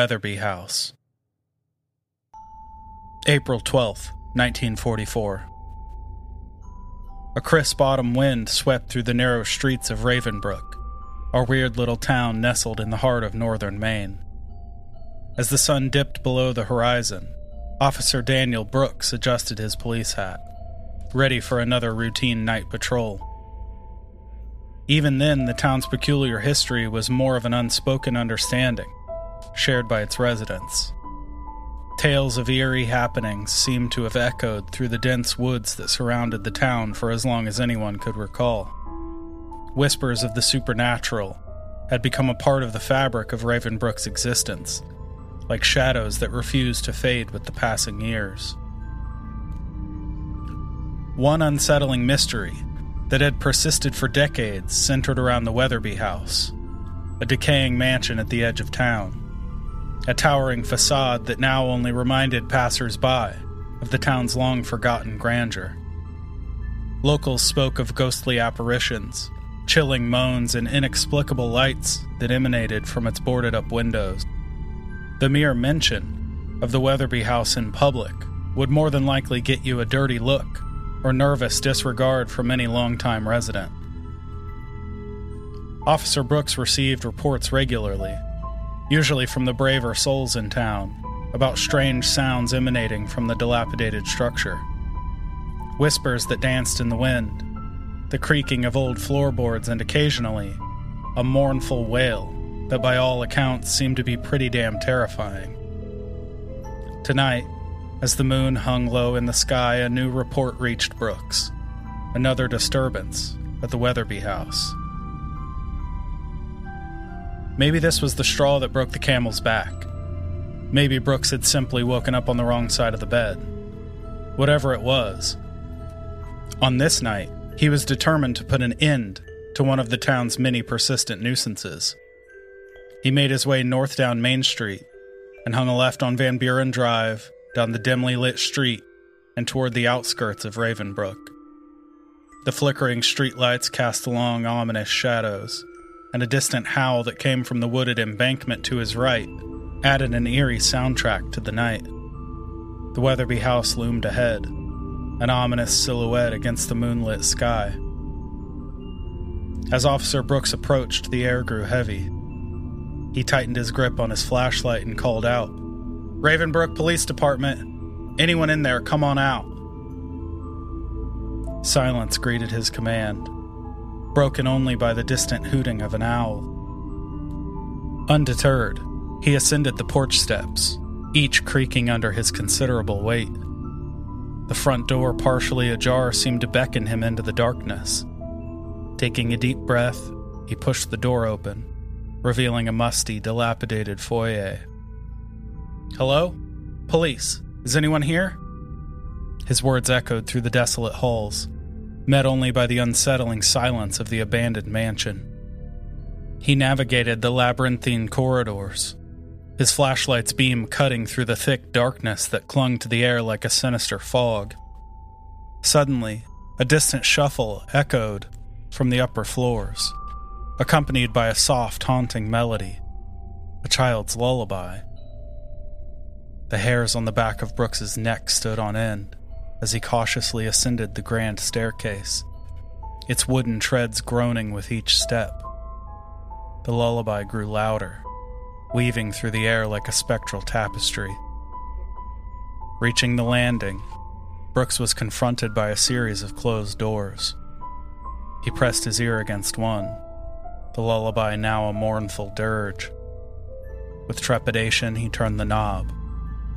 Weatherby House. April 12th, 1944. A crisp autumn wind swept through the narrow streets of Ravenbrook, our weird little town nestled in the heart of northern Maine. As the sun dipped below the horizon, Officer Daniel Brooks adjusted his police hat, ready for another routine night patrol. Even then, the town's peculiar history was more of an unspoken understanding, shared by its residents. Tales of eerie happenings seemed to have echoed through the dense woods that surrounded the town for as long as anyone could recall. Whispers of the supernatural had become a part of the fabric of Ravenbrook's existence, like shadows that refused to fade with the passing years. One unsettling mystery that had persisted for decades centered around the Weatherby House, a decaying mansion at the edge of town. A towering facade that now only reminded passers by of the town's long forgotten grandeur. Locals spoke of ghostly apparitions, chilling moans, and inexplicable lights that emanated from its boarded up windows. The mere mention of the Weatherby House in public would more than likely get you a dirty look or nervous disregard from any longtime resident. Officer Brooks received reports regularly, usually from the braver souls in town, about strange sounds emanating from the dilapidated structure. Whispers that danced in the wind, the creaking of old floorboards, and occasionally a mournful wail that, by all accounts, seemed to be pretty damn terrifying. Tonight, as the moon hung low in the sky, a new report reached Brooks. Another disturbance at the Weatherby house. Maybe this was the straw that broke the camel's back. Maybe Brooks had simply woken up on the wrong side of the bed. Whatever it was. On this night, he was determined to put an end to one of the town's many persistent nuisances. He made his way north down Main Street and hung a left on Van Buren Drive down the dimly lit street and toward the outskirts of Ravenbrook. The flickering streetlights cast long, ominous shadows, and a distant howl that came from the wooded embankment to his right added an eerie soundtrack to the night. The Weatherby house loomed ahead, an ominous silhouette against the moonlit sky. As Officer Brooks approached, the air grew heavy. He tightened his grip on his flashlight and called out, Ravenbrook Police Department. Anyone in there, come on out. Silence greeted his command, broken only by the distant hooting of an owl. Undeterred, he ascended the porch steps, each creaking under his considerable weight. The front door, partially ajar, seemed to beckon him into the darkness. Taking a deep breath, he pushed the door open, revealing a musty, dilapidated foyer. Hello? Police. Is anyone here? His words echoed through the desolate halls, met only by the unsettling silence of the abandoned mansion. He navigated the labyrinthine corridors, his flashlight's beam cutting through the thick darkness that clung to the air like a sinister fog. Suddenly, a distant shuffle echoed from the upper floors, accompanied by a soft, haunting melody, a child's lullaby. The hairs on the back of Brooks's neck stood on end as he cautiously ascended the grand staircase, its wooden treads groaning with each step. The lullaby grew louder, weaving through the air like a spectral tapestry. Reaching the landing, Brooks was confronted by a series of closed doors. He pressed his ear against one, the lullaby now a mournful dirge. With trepidation, he turned the knob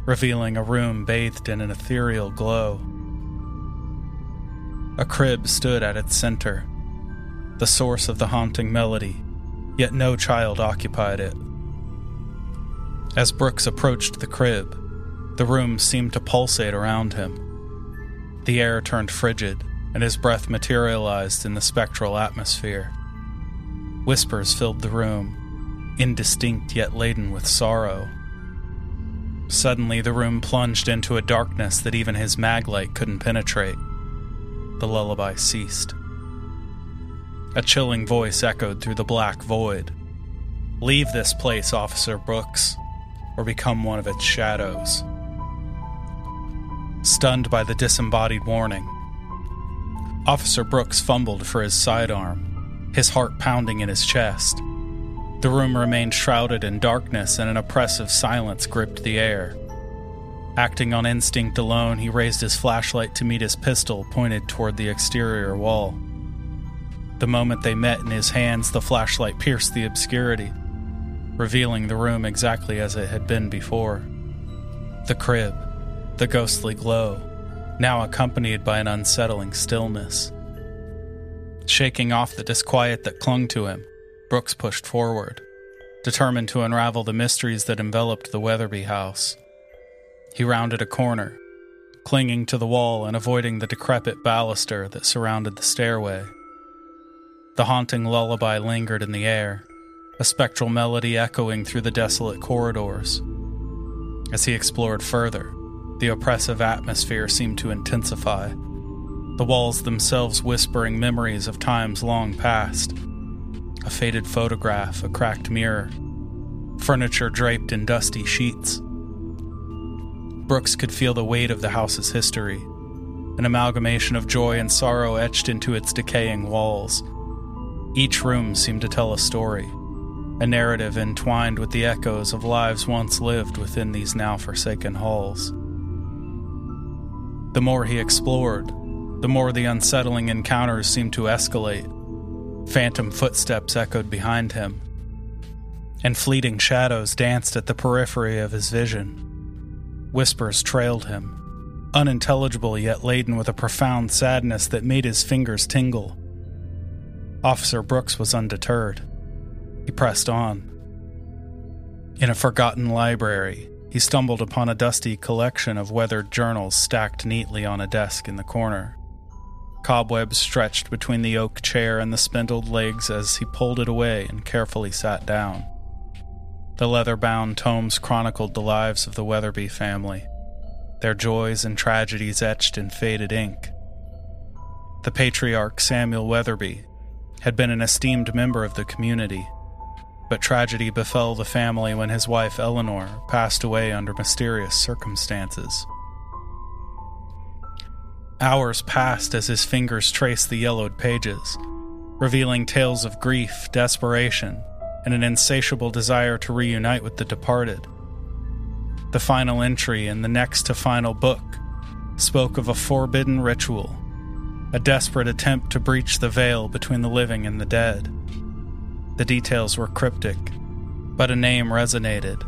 revealing a room bathed in an ethereal glow. A crib stood at its center, the source of the haunting melody, yet no child occupied it. As Brooks approached the crib, the room seemed to pulsate around him. The air turned frigid, and his breath materialized in the spectral atmosphere. Whispers filled the room, indistinct yet laden with sorrow. Suddenly, the room plunged into a darkness that even his maglite couldn't penetrate. The lullaby ceased. A chilling voice echoed through the black void. Leave this place, Officer Brooks, or become one of its shadows. Stunned by the disembodied warning, Officer Brooks fumbled for his sidearm, his heart pounding in his chest. The room remained shrouded in darkness, and an oppressive silence gripped the air. Acting on instinct alone, he raised his flashlight to meet his pistol pointed toward the exterior wall. The moment they met in his hands, the flashlight pierced the obscurity, revealing the room exactly as it had been before. The crib, the ghostly glow, now accompanied by an unsettling stillness. Shaking off the disquiet that clung to him, Brooks pushed forward, determined to unravel the mysteries that enveloped the Weatherby house. He rounded a corner, clinging to the wall and avoiding the decrepit baluster that surrounded the stairway. The haunting lullaby lingered in the air, a spectral melody echoing through the desolate corridors. As he explored further, the oppressive atmosphere seemed to intensify, the walls themselves whispering memories of times long past. A faded photograph, a cracked mirror, furniture draped in dusty sheets. Brooks could feel the weight of the house's history, an amalgamation of joy and sorrow etched into its decaying walls. Each room seemed to tell a story, a narrative entwined with the echoes of lives once lived within these now forsaken halls. The more he explored, the more the unsettling encounters seemed to escalate. Phantom footsteps echoed behind him, and fleeting shadows danced at the periphery of his vision. Whispers trailed him, unintelligible yet laden with a profound sadness that made his fingers tingle. Officer Brooks was undeterred. He pressed on. In a forgotten library, he stumbled upon a dusty collection of weathered journals stacked neatly on a desk in the corner. Cobwebs stretched between the oak chair and the spindled legs as he pulled it away and carefully sat down. The leather bound tomes chronicled the lives of the Weatherby family, their joys and tragedies etched in faded ink. The patriarch Samuel Weatherby had been an esteemed member of the community, but tragedy befell the family when his wife Eleanor passed away under mysterious circumstances. Hours passed as his fingers traced the yellowed pages, revealing tales of grief, desperation, and an insatiable desire to reunite with the departed. The final entry in the next to final book spoke of a forbidden ritual, a desperate attempt to breach the veil between the living and the dead. The details were cryptic, but a name resonated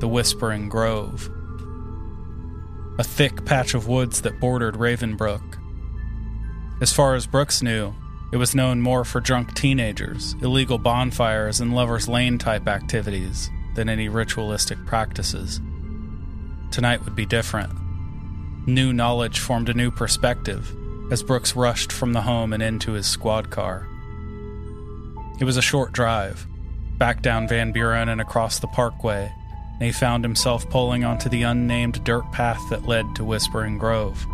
the Whispering Grove a thick patch of woods that bordered Ravenbrook. As far as Brooks knew, it was known more for drunk teenagers, illegal bonfires, and lovers' lane type activities than any ritualistic practices. Tonight would be different. New knowledge formed a new perspective as Brooks rushed from the home and into his squad car. It was a short drive, back down Van Buren and across the parkway, and he found himself pulling onto the unnamed dirt path that led to Whispering Grove.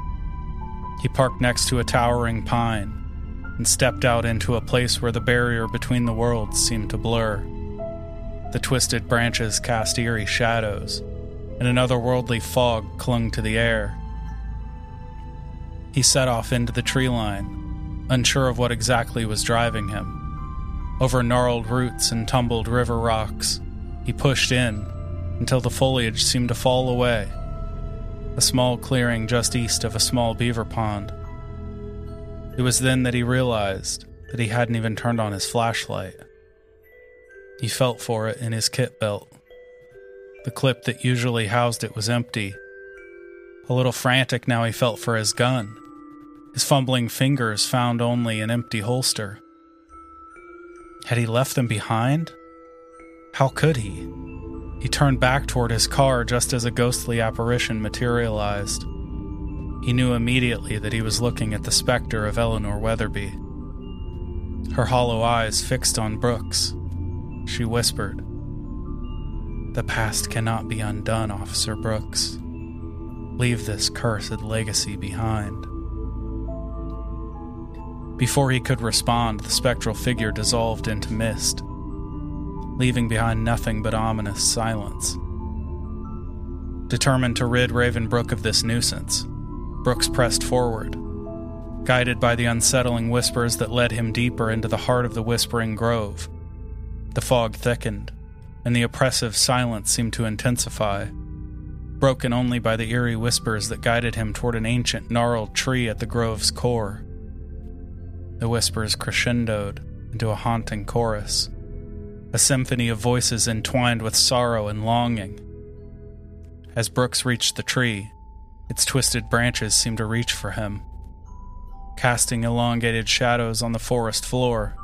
He parked next to a towering pine and stepped out into a place where the barrier between the worlds seemed to blur. The twisted branches cast eerie shadows, and an otherworldly fog clung to the air. He set off into the tree line, unsure of what exactly was driving him. Over gnarled roots and tumbled river rocks, he pushed in until the foliage seemed to fall away. A small clearing just east of a small beaver pond. It was then that he realized that he hadn't even turned on his flashlight. He felt for it in his kit belt. The clip that usually housed it was empty. A little frantic now, he felt for his gun. His fumbling fingers found only an empty holster. Had he left them behind? How could he? He turned back toward his car just as a ghostly apparition materialized. He knew immediately that he was looking at the specter of Eleanor Weatherby. Her hollow eyes fixed on Brooks, she whispered, The past cannot be undone, Officer Brooks. Leave this cursed legacy behind. Before he could respond, the spectral figure dissolved into mist, leaving behind nothing but ominous silence. Determined to rid Ravenbrook of this nuisance, Brooks pressed forward, guided by the unsettling whispers that led him deeper into the heart of the Whispering Grove. The fog thickened, and the oppressive silence seemed to intensify, broken only by the eerie whispers that guided him toward an ancient, gnarled tree at the grove's core. The whispers crescendoed into a haunting chorus, a symphony of voices entwined with sorrow and longing. As Brooks reached the tree, its twisted branches seemed to reach for him, casting elongated shadows on the forest floor.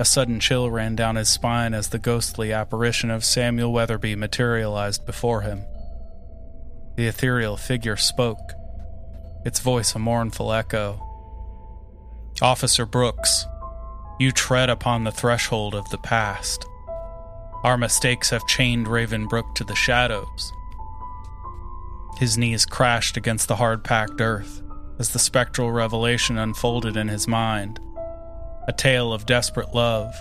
A sudden chill ran down his spine as the ghostly apparition of Samuel Weatherby materialized before him. The ethereal figure spoke, its voice a mournful echo. Officer Brooks, you tread upon the threshold of the past. Our mistakes have chained Ravenbrook to the shadows. His knees crashed against the hard packed earth as the spectral revelation unfolded in his mind. A tale of desperate love,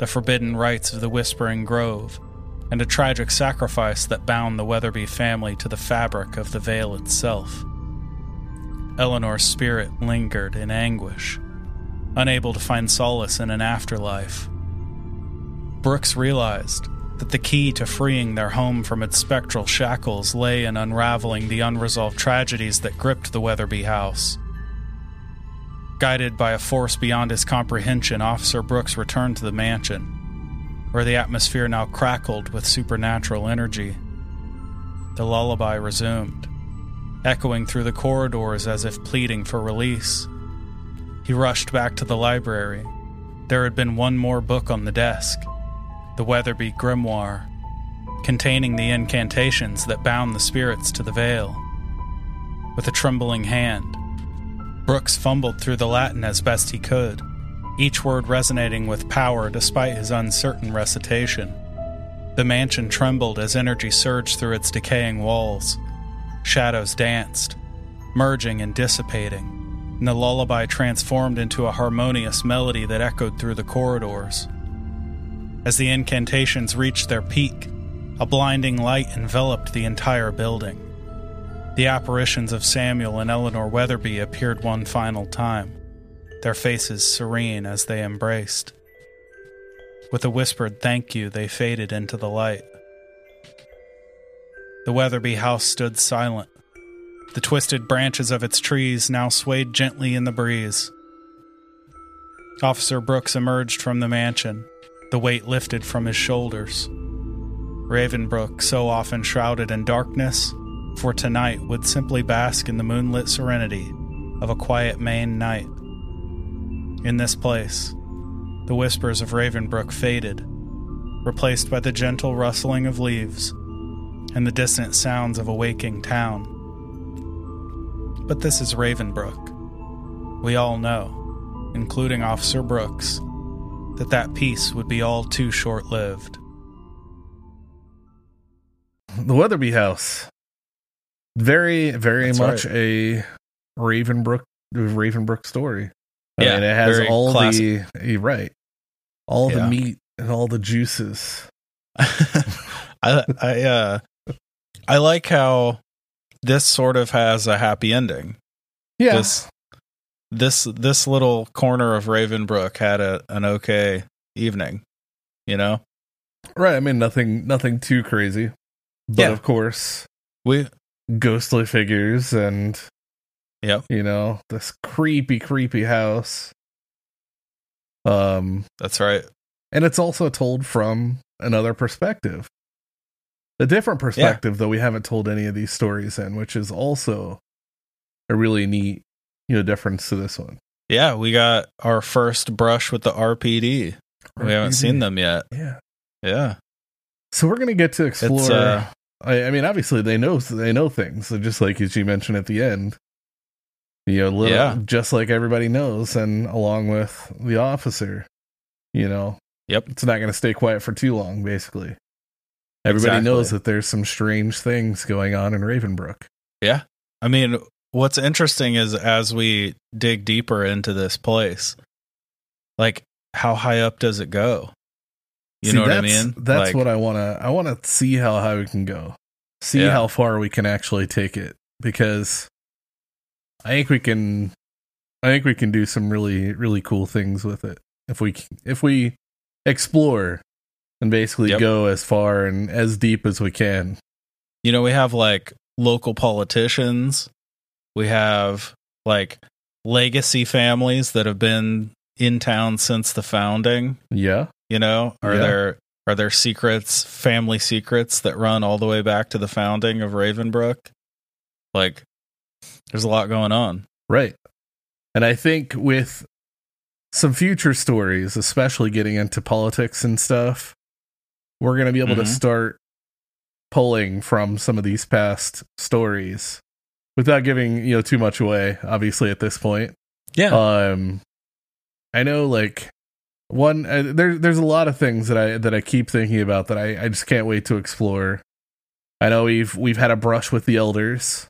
the forbidden rites of the Whispering Grove, and a tragic sacrifice that bound the Weatherby family to the fabric of the veil itself. Eleanor's spirit lingered in anguish, unable to find solace in an afterlife. Brooks realized that the key to freeing their home from its spectral shackles lay in unraveling the unresolved tragedies that gripped the Weatherby house. Guided by a force beyond his comprehension, Officer Brooks returned to the mansion, where the atmosphere now crackled with supernatural energy. The lullaby resumed, echoing through the corridors as if pleading for release. He rushed back to the library. There had been one more book on the desk the Weatherby Grimoire, containing the incantations that bound the spirits to the veil. With a trembling hand, Brooks fumbled through the Latin as best he could, each word resonating with power despite his uncertain recitation. The mansion trembled as energy surged through its decaying walls. Shadows danced, merging and dissipating, and the lullaby transformed into a harmonious melody that echoed through the corridors. As the incantations reached their peak, a blinding light enveloped the entire building. The apparitions of Samuel and Eleanor Weatherby appeared one final time, their faces serene as they embraced. With a whispered thank you, they faded into the light. The Weatherby house stood silent. The twisted branches of its trees now swayed gently in the breeze. Officer Brooks emerged from the mansion, the weight lifted from his shoulders. Ravenbrook, so often shrouded in darkness, for tonight would simply bask in the moonlit serenity of a quiet Maine night. In this place, the whispers of Ravenbrook faded, replaced by the gentle rustling of leaves and the distant sounds of a waking town. But this is Ravenbrook. We all know, including Officer Brooks, that that peace would be all too short lived. The Weatherby House. Very, very That's much right. a Ravenbrook Ravenbrook story. I Yeah, mean, it has all classic. the right, all the meat and all the juices. I I uh I like how this sort of has a happy ending. Yeah, This this this little corner of Ravenbrook had a an okay evening, you know? right. I mean, nothing, nothing too crazy, but Yeah. of course, We ghostly figures and Yep. you know this creepy, creepy house. Um, that's right. and it's also told from another perspective a different perspective though we haven't told any of these stories in which is also a really neat you know difference to this one Yeah, we got our first brush with the RPD. We haven't seen them yet. yeah Yeah. so we're gonna get to explore uh I, I mean obviously they know they know things so just like as you mentioned at the end you know little, Yeah. just like everybody knows and along with the officer you know Yep. it's not going to stay quiet for too long basically everybody Exactly. knows that there's some strange things going on in ravenbrook Yeah. I mean, what's interesting is as we dig deeper into this place, like how high up does it go? You See, know what I mean? That's Like, what I want to. I want to see how high we can go. See Yeah. how far we can actually take it because I think we can. I think we can do some really really cool things with it if we if we explore and basically Yep. go as far and as deep as we can. you know, we have like local politicians, we have like legacy families that have been in town since the founding. Yeah, You know, are Yeah. there are there secrets, family secrets that run all the way back to the founding of Ravenbrook? Like, there's a lot going on. right. And I think with some future stories, especially getting into politics and stuff, we're going to be able to Mhm. start pulling from some of these past stories without giving, you know, too much away, obviously at this point. Yeah, Um I know like one uh, there there's a lot of things that I that I keep thinking about that I I just can't wait to explore. I know we've we've had a brush with the elders.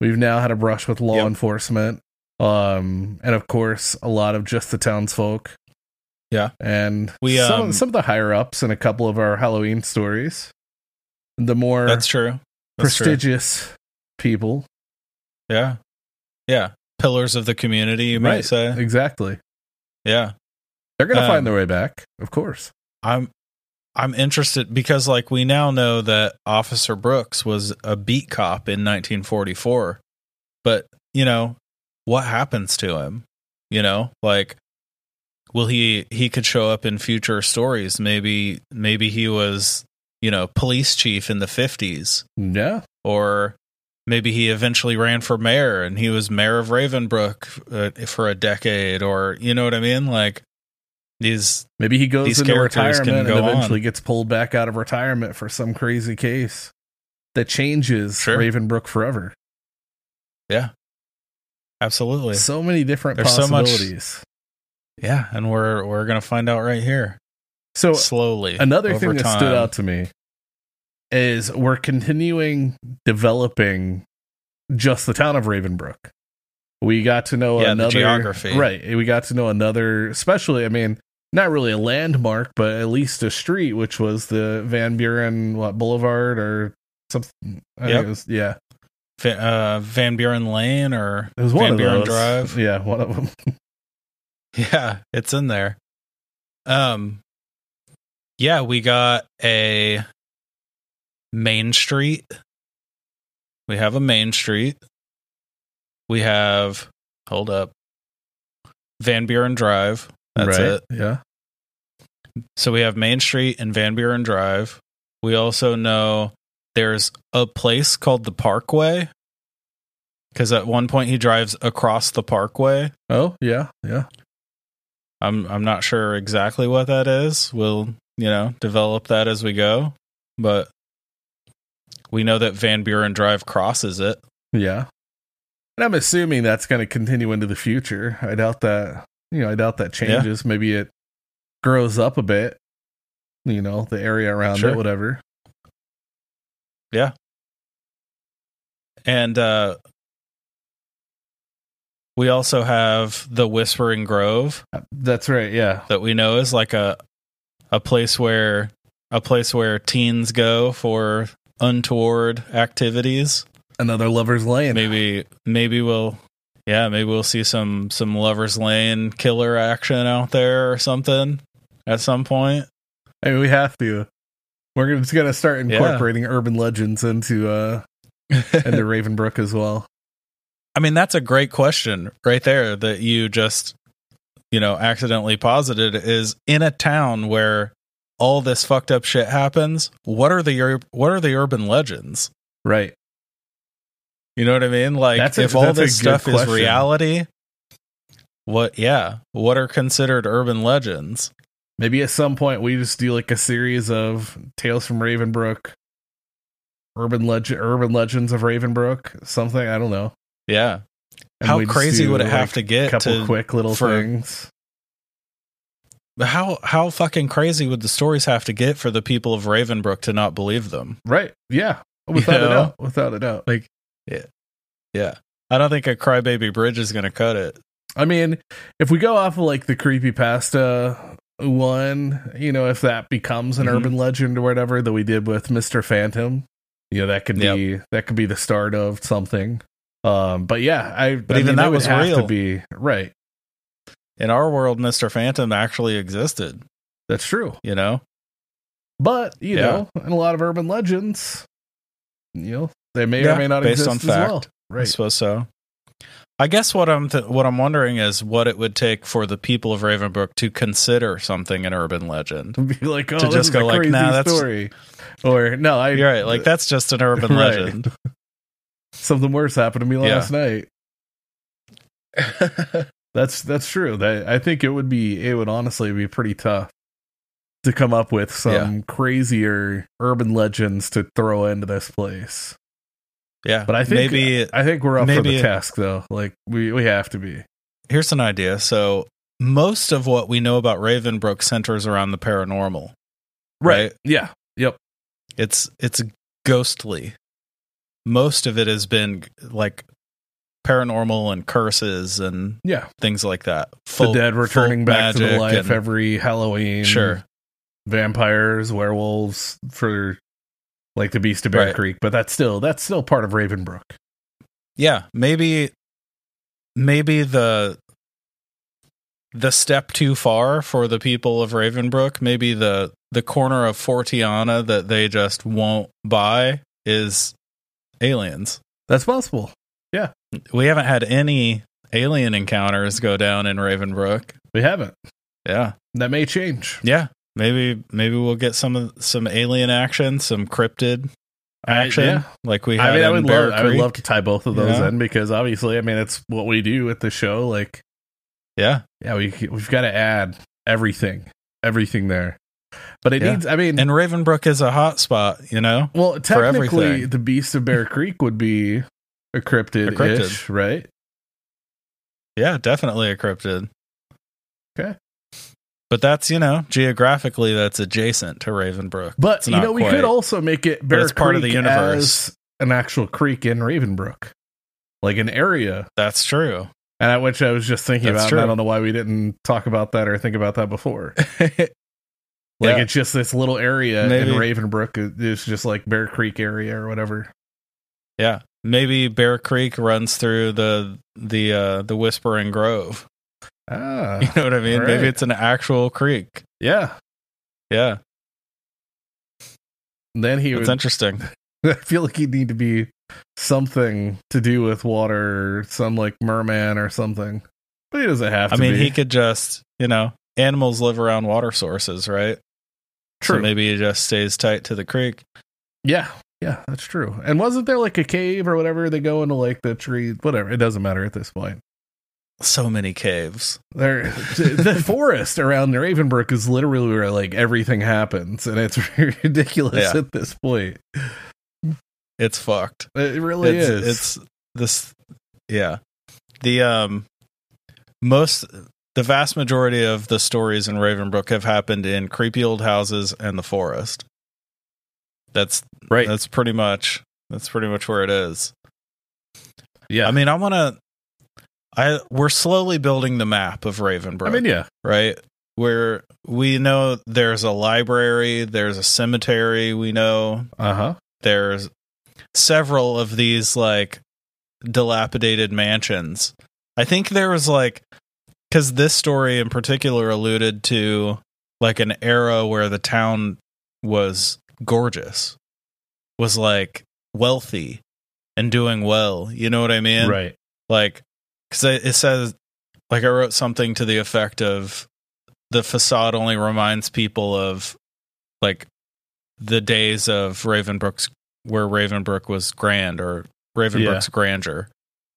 We've now had a brush with law Yep. enforcement. Um and of course a lot of just the townsfolk. Yeah. And We, some um, some of the higher ups in a couple of our Halloween stories. The more that's true. That's true. prestigious people. Yeah, yeah. Pillars of the community, you might say. Exactly. Yeah. They're going to Um, find their way back, of course. I'm I'm interested because like we now know that Officer Brooks was a beat cop in 1944. But, you know, what happens to him? You know, like will he he could show up in future stories. Maybe maybe he was, you know, police chief in the 50s Yeah. or maybe he eventually ran for mayor and he was mayor of Ravenbrook uh, for a decade or you know what I mean? Like these Maybe he goes into retirement and eventually on. gets pulled back out of retirement for some crazy case that changes Sure. Ravenbrook forever. Yeah, absolutely So many different There's so much- possibilities. Yeah, and we're we're gonna find out right here So, slowly. another thing that stood out to me is we're continuing developing just the town of Ravenbrook. We got to know Yeah, the another geography. right. We got to know another, especially. I mean, not really a landmark, but at least a street, which was the Van Buren what Boulevard or something. Yep. was, yeah, Va- uh, Van Buren Lane or it was one Van of Buren those. Drive. Yeah, one of them. Yeah, it's in there. Um, yeah, we got a Main Street. We have a Main Street. We have hold up Van Buren Drive. That's right? it. Yeah, So we have Main Street and Van Buren Drive. We also know there's a place called the Parkway because at one point he drives across the Parkway. Oh, yeah, yeah. I'm I'm not sure exactly what that is. We'll you know develop that as we go, but we know that Van Buren Drive crosses it. Yeah. And I'm assuming that's going to continue into the future. I doubt that, you know, I doubt that changes. Maybe it grows up a bit, you know, the area around Sure. it, whatever. Yeah. And uh we also have the Whispering Grove That's right. Yeah. that we know is like a a place where a place where teens go for untoward activities. Another lover's lane. Maybe maybe we'll yeah, maybe we'll see some some lovers lane killer action out there or something at some point. I mean, we have to. We're gonna- just going to start Yeah. incorporating urban legends into, uh, into Ravenbrook as well. I mean, that's a great question right there that you just, you know, accidentally posited is in a town where all this fucked up shit happens. What are the what are the urban legends? Right. You know what I mean? Like That's a- if all this stuff is reality, what yeah, what are considered urban legends? Maybe at some point we just do like a series of Tales from Ravenbrook, urban legend, urban legends of Ravenbrook, something. I don't know. Yeah. And How crazy would it like, have to get? A get couple to quick little for- things. How how fucking crazy would the stories have to get for the people of Ravenbrook to not believe them? Right. Yeah. Without a know? doubt. Without a doubt. Like Yeah. I don't think a crybaby bridge is going to cut it. I mean, if we go off of like the creepy pasta one, you know, if that becomes an Mhm. urban legend or whatever that we did with Mr. Phantom, you know, that could be that could be the start of something. Um, but yeah, I But I even mean, that was real. to be right. In our world, Mr. Phantom actually existed, That's true. you know? But you Yeah. know, in a lot of urban legends, you know, they may Yeah, or may not based exist on as well. fact. I Right. suppose so. I guess what I'm th- what I'm wondering is what it would take for the people of Ravenbrook to consider something an urban legend. Be like, oh, To this just is go a like, nah, that's- story. Or no, I You're right, like that's just an urban Right. legend. something worse happened to me Yeah. last night. That's that's true. That I think it would be it would honestly be pretty tough to come up with some crazier urban legends to throw into this place. yeah, But I think maybe I think we're up for the task though. Like we we have to be. here's an idea. So most of what we know about Ravenbrook centers around the paranormal. Right. Yeah. Yep. It's it's ghostly. Most of it has been like paranormal and curses and Yeah. things like that. the dead returning back to the life and- every Halloween. Sure. Vampires, werewolves for like the Beast of Bear Right. Creek, but that's still that's still part of Ravenbrook. Yeah, maybe maybe the the step too far for the people of Ravenbrook, maybe the the corner of Forteana that they just won't buy is aliens. That's possible. We haven't had any alien encounters go down in Ravenbrook. We haven't. Yeah. That may change. Yeah. Maybe maybe we'll get some of some alien action, some cryptid I- action yeah. like we had I mean, I in would Bear love, I would love to tie both of those know? in because obviously, I mean, it's what we do with the show. Like, Yeah. yeah, we we've got to add everything, everything there. But it Yeah. needs. I mean, And Ravenbrook is a hot spot, you know? well, technically, the Beast of Bear Creek would be a cryptid, A cryptid. right? Yeah, definitely a cryptid. Okay. But that's, you know, geographically that's adjacent to Ravenbrook. But It's you know, we quite. could also make it Bear it's part of the Creek universe. an actual creek in Ravenbrook, like an area. That's true. And at which I was just thinking That's about. and I don't know why we didn't talk about that or think about that before. Like Yeah. it's just this little area Maybe. in Ravenbrook. It's just like Bear Creek area or whatever. yeah. Maybe Bear Creek runs through the the uh the Whispering Grove. Ah, You know what I mean? right. Maybe it's an actual creek. yeah. Yeah. Then he would. interesting. I feel like he'd need to be something to do with water, some like merman or something. But he doesn't have to. I mean, be. he could just, you know, animals live around water sources, right? True. So maybe he just stays tight to the creek. Yeah, yeah, that's true. And wasn't there like a cave or whatever? They go into like the tree, whatever. It doesn't matter at this point. So many caves. There, the forest around Ravenbrook is literally where like everything happens, and it's ridiculous Yeah. at this point. It's fucked. It really it's, is. It's this, yeah. The um, most, the vast majority of the stories in Ravenbrook have happened in creepy old houses and the forest. That's right. That's pretty much. That's pretty much where it is. yeah. I mean, I want to. I we're slowly building the map of Ravenbrook. I mean, yeah. right? Where we know there's a library, there's a cemetery. We know Uh huh. there's several of these like dilapidated mansions. I think there was like because this story in particular alluded to like an era where the town was gorgeous, was like wealthy and doing well. You know what I mean? right. Like, because it says, like, I wrote something to the effect of the facade only reminds people of like the days of Ravenbrook's where Ravenbrook was grand or Ravenbrook's grandeur.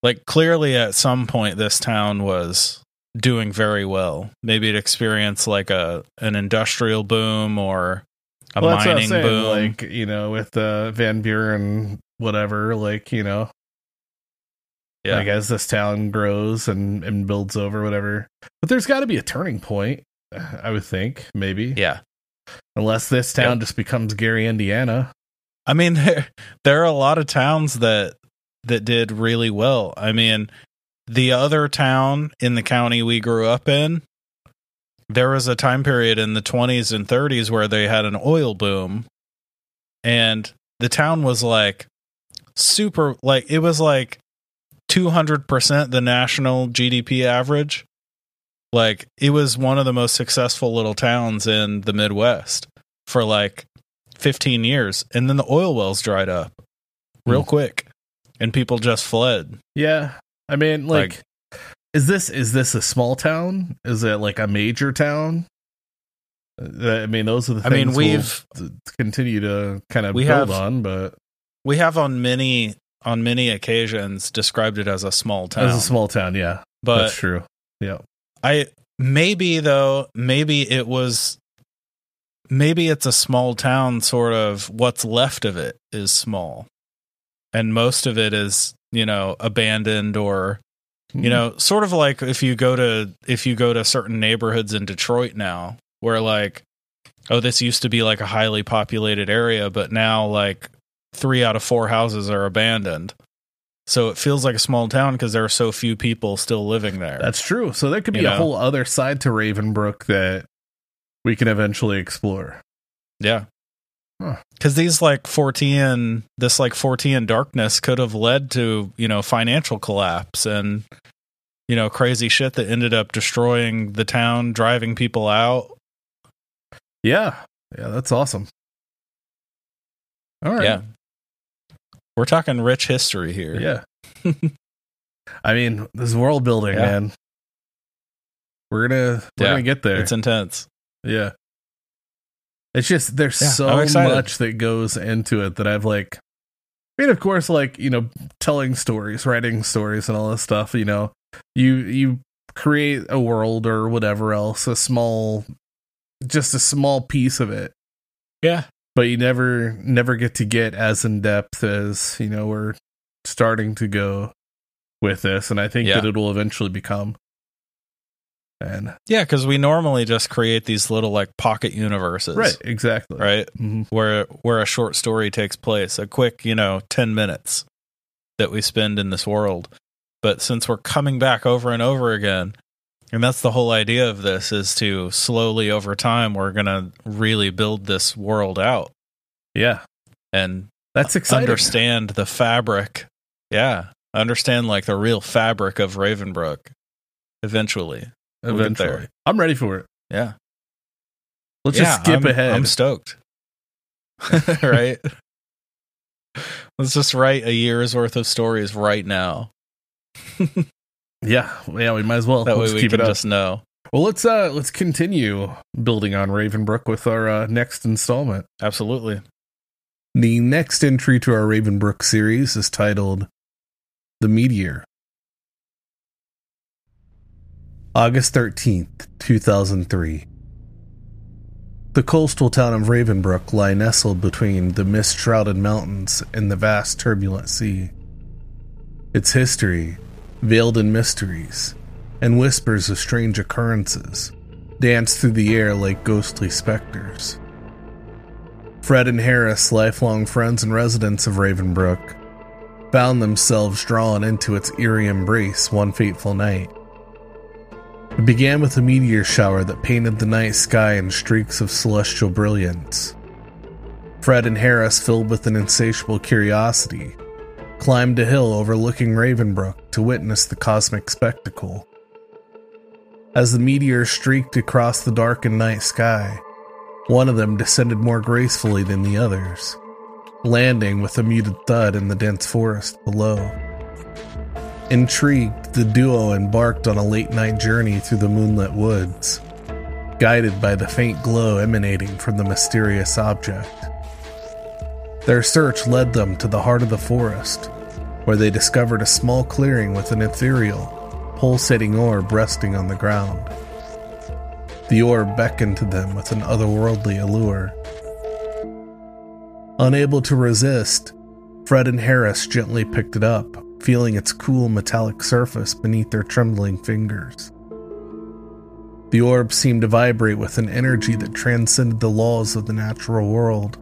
Like clearly at some point this town was doing very well. Maybe it experienced like a an industrial boom or a Well, mining saying, boom. Like you know, with uh, Van Buren, whatever. Like you know, yeah. like as this town grows and and builds over, whatever. But there's got to be a turning point. I would think maybe, yeah. unless this town just becomes Gary, Indiana. I mean there there are a lot of towns that that did really well. I mean, the other town in the county we grew up in, there was a time period in the 20s and 30s where they had an oil boom and the town was like super like it was like 200% the national GDP average. Like it was one of the most successful little towns in the Midwest for like 15 years and then the oil wells dried up real Mm. quick and people just fled. Yeah. I mean, like, Like- is this is this a small town? Is it like a major town? Uh, I mean, those are the I mean, we've we'll continue to kind of we build have- on, but we have on many on many occasions described it as a small town. as a small town, yeah, but that's true. Yeah, I maybe though maybe it was maybe it's a small town sort of what's left of it is small and most of it is you know abandoned or Hmm. you know sort of like if you go to if you go to certain neighborhoods in Detroit now where like oh this used to be like a highly populated area but now like 3 out of 4 houses are abandoned so it feels like a small town because there are so few people still living there that's true. So there could be You a know? whole other side to Ravenbrook that we can eventually explore. Yeah. Huh. Cause these like 14, this like 14 darkness could have led to, you know, financial collapse and, you know, crazy shit that ended up destroying the town, driving people out. Yeah, yeah, that's awesome. All right, Yeah. We're talking rich history here. Yeah. I mean, this world building, Yeah. man. We're gonna we're Yeah, gonna get there. It's intense. yeah. It's just there's Yeah, so much that goes into it that I've like I mean, of course, like, you know, telling stories, writing stories and all this stuff, you know, you you create a world or whatever else, a small just a small piece of it. Yeah. But you never never get to get as in depth as, you know, we're starting to go with this, and I think Yeah. that it will eventually become. And Yeah. Cause we normally just create these little like pocket universes. right, exactly. Right. Mhm. where where a short story takes place a quick you know 10 minutes that we spend in this world but since we're coming back over and over again and that's the whole idea of this is to slowly over time we're going to really build this world out Yeah, and that's exciting. understand the fabric yeah understand like the real fabric of ravenbrook eventually Eventually, there. I'm ready for it. yeah Let's Yeah, just skip I'm- ahead. I'm stoked. right? Let's just write a year's worth of stories right now. yeah, yeah, we might as well. That let's way we keep can it up. just know. Well, let's uh let's continue building on Ravenbrook with our uh, next installment. Absolutely. The next entry to our Ravenbrook series is titled The Meteor. August 13th, 2003. The coastal town of Ravenbrook lie nestled between the mist shrouded mountains and the vast turbulent sea. Its history, veiled in mysteries and whispers of strange occurrences, dance through the air like ghostly specters. Fred and Harris, lifelong friends and residents of Ravenbrook, found themselves drawn into its eerie embrace one fateful night. It began with a meteor shower that painted the night sky in streaks of celestial brilliance. Fred and Harris, filled with an insatiable curiosity, climbed a hill overlooking Ravenbrook to witness the cosmic spectacle. As the meteor streaked across the darkened night sky, one of them descended more gracefully than the others, landing with a muted thud in the dense forest below. Intrigued, the duo embarked on a late night journey through the moonlit woods, guided by the faint glow emanating from the mysterious object. Their search led them to the heart of the forest, where they discovered a small clearing with an ethereal, pulsating orb resting on the ground. The orb beckoned to them with an otherworldly allure. Unable to resist, Fred and Harris gently picked it up, feeling its cool metallic surface beneath their trembling fingers. The orb seemed to vibrate with an energy that transcended the laws of the natural world.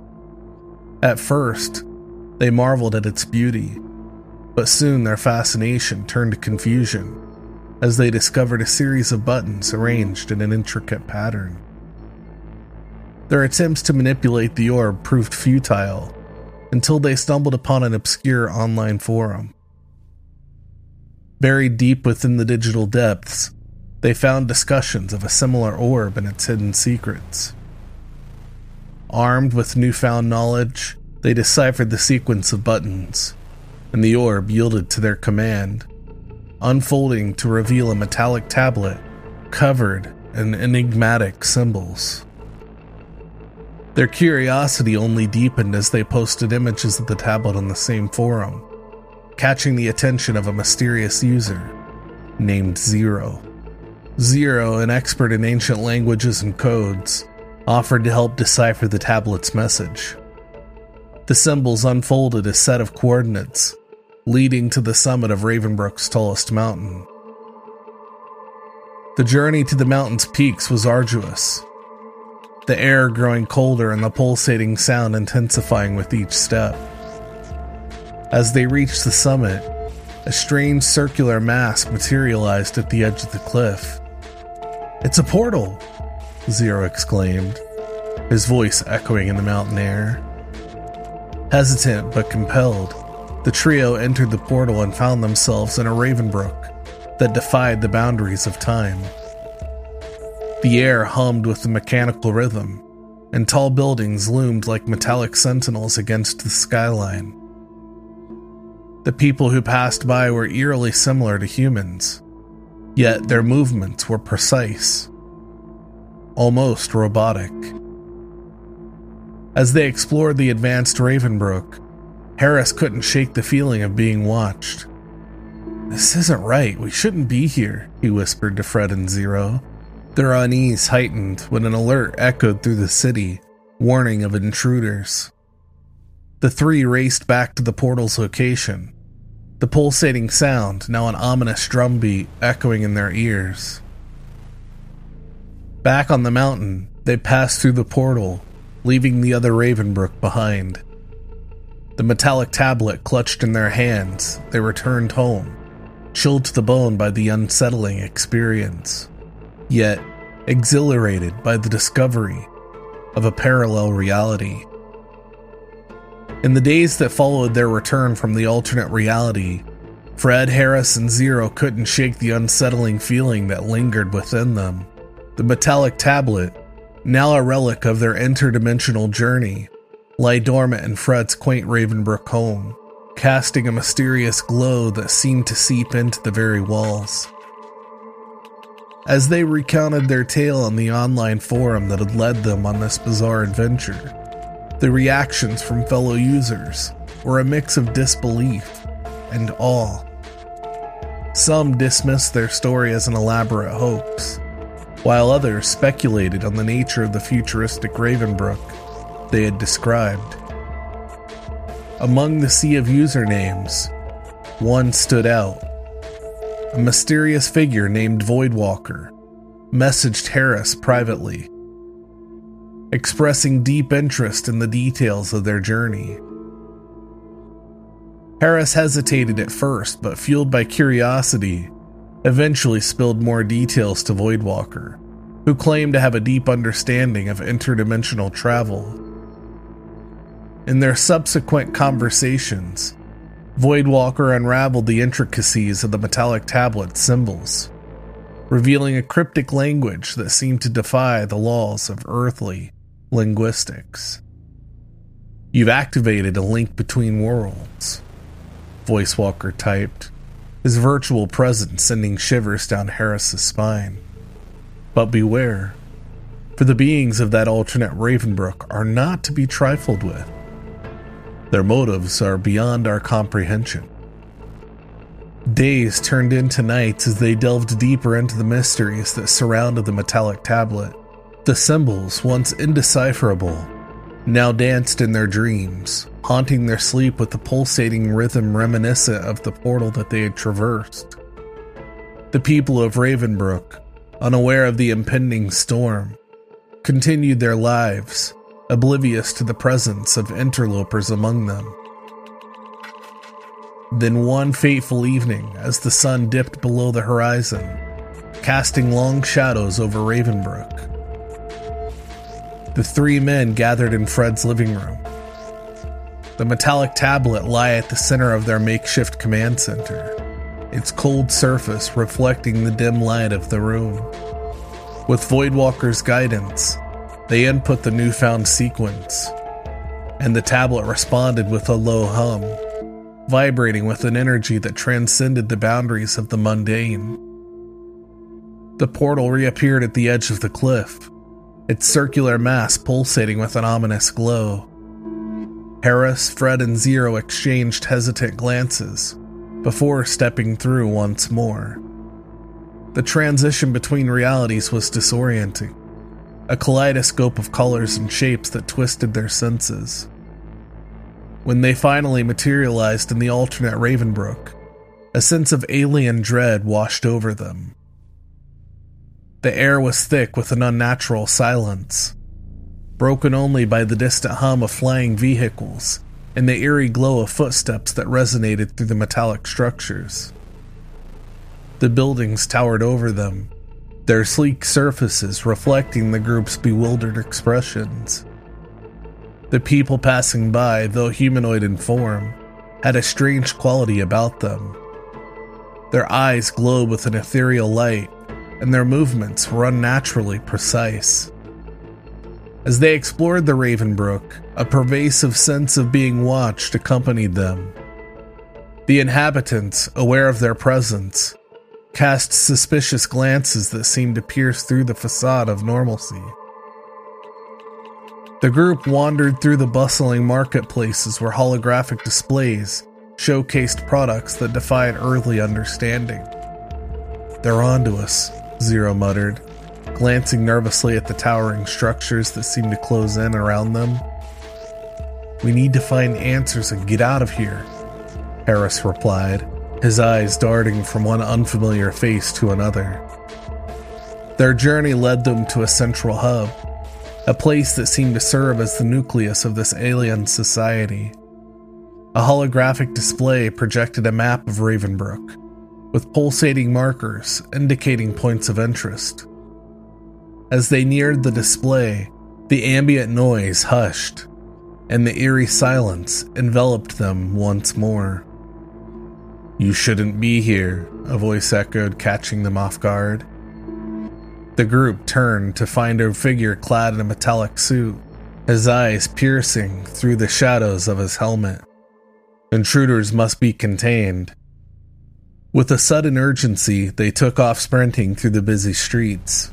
At first, they marveled at its beauty, but soon their fascination turned to confusion as they discovered a series of buttons arranged in an intricate pattern. Their attempts to manipulate the orb proved futile until they stumbled upon an obscure online forum. Buried deep within the digital depths, they found discussions of a similar orb and its hidden secrets. Armed with newfound knowledge, they deciphered the sequence of buttons, and the orb yielded to their command, unfolding to reveal a metallic tablet covered in enigmatic symbols. Their curiosity only deepened as they posted images of the tablet on the same forum, catching the attention of a mysterious user named Zero. Zero, an expert in ancient languages and codes, offered to help decipher the tablet's message. The symbols unfolded a set of coordinates leading to the summit of Ravenbrook's tallest mountain. The journey to the mountain's peaks was arduous, the air growing colder and the pulsating sound intensifying with each step. As they reached the summit, a strange circular mass materialized at the edge of the cliff. It's a portal! Zero exclaimed, his voice echoing in the mountain air. Hesitant but compelled, the trio entered the portal and found themselves in a Ravenbrook that defied the boundaries of time. The air hummed with a mechanical rhythm, and tall buildings loomed like metallic sentinels against the skyline. The people who passed by were eerily similar to humans, yet their movements were precise, almost robotic. As they explored the advanced Ravenbrook, Harris couldn't shake the feeling of being watched. This isn't right. We shouldn't be here, he whispered to Fred and Zero. Their unease heightened when an alert echoed through the city, warning of intruders. The three raced back to the portal's location, the pulsating sound, now an ominous drumbeat, echoing in their ears. Back on the mountain, they passed through the portal, leaving the other Ravenbrook behind. The metallic tablet clutched in their hands, they returned home, chilled to the bone by the unsettling experience yet exhilarated by the discovery of a parallel reality. In the days that followed their return from the alternate reality, Fred, Harris, and Zero couldn't shake the unsettling feeling that lingered within them. The metallic tablet, now a relic of their interdimensional journey, lay dormant in Fred's quaint Ravenbrook home, casting a mysterious glow that seemed to seep into the very walls. As they recounted their tale on the online forum that had led them on this bizarre adventure, the reactions from fellow users were a mix of disbelief and awe. Some dismissed their story as an elaborate hoax, while others speculated on the nature of the futuristic Ravenbrook they had described. Among the sea of usernames, one stood out a mysterious figure named Voidwalker messaged Harris privately, expressing deep interest in the details of their journey. Harris hesitated at first, but fueled by curiosity, eventually spilled more details to Voidwalker, who claimed to have a deep understanding of interdimensional travel. In their subsequent conversations, Voidwalker unraveled the intricacies of the metallic tablet's symbols, revealing a cryptic language that seemed to defy the laws of earthly linguistics. You've activated a link between worlds, Voidwalker typed, his virtual presence sending shivers down Harris's spine. But beware, for the beings of that alternate Ravenbrook are not to be trifled with. Their motives are beyond our comprehension. Days turned into nights as they delved deeper into the mysteries that surrounded the metallic tablet. The symbols, once indecipherable, now danced in their dreams, haunting their sleep with the pulsating rhythm reminiscent of the portal that they had traversed. The people of Ravenbrook, unaware of the impending storm, continued their lives, oblivious to the presence of interlopers among them. Then one fateful evening, as the sun dipped below the horizon, casting long shadows over Ravenbrook, the three men gathered in Fred's living room. The metallic tablet lay at the center of their makeshift command center, its cold surface reflecting the dim light of the room. With Voidwalker's guidance, they input the newfound sequence, and the tablet responded with a low hum vibrating with an energy that transcended the boundaries of the mundane. The portal reappeared at the edge of the cliff, its circular mass pulsating with an ominous glow. Harris, Fred, and Zero exchanged hesitant glances before stepping through once more. The transition between realities was disorienting, a kaleidoscope of colors and shapes that twisted their senses. When they finally materialized in the alternate Ravenbrook, a sense of alien dread washed over them. The air was thick with an unnatural silence, broken only by the distant hum of flying vehicles and the eerie glow of footsteps that resonated through the metallic structures. The buildings towered over them, their sleek surfaces reflecting the group's bewildered expressions. The people passing by, though humanoid in form, had a strange quality about them. Their eyes glowed with an ethereal light, and their movements were unnaturally precise. As they explored the Ravenbrook, a pervasive sense of being watched accompanied them. The inhabitants, aware of their presence, cast suspicious glances that seemed to pierce through the facade of normalcy. The group wandered through the bustling marketplaces where holographic displays showcased products that defied earthly understanding. They're onto us, Zero muttered, glancing nervously at the towering structures that seemed to close in around them. We need to find answers and get out of here, Harris replied, his eyes darting from one unfamiliar face to another. Their journey led them to a central hub, a place that seemed to serve as the nucleus of this alien society. A holographic display projected a map of Ravenbrook, with pulsating markers indicating points of interest. As they neared the display, the ambient noise hushed, and the eerie silence enveloped them once more. You shouldn't be here, a voice echoed, catching them off guard. The group turned to find a figure clad in a metallic suit, his eyes piercing through the shadows of his helmet. Intruders must be contained. With a sudden urgency, they took off sprinting through the busy streets,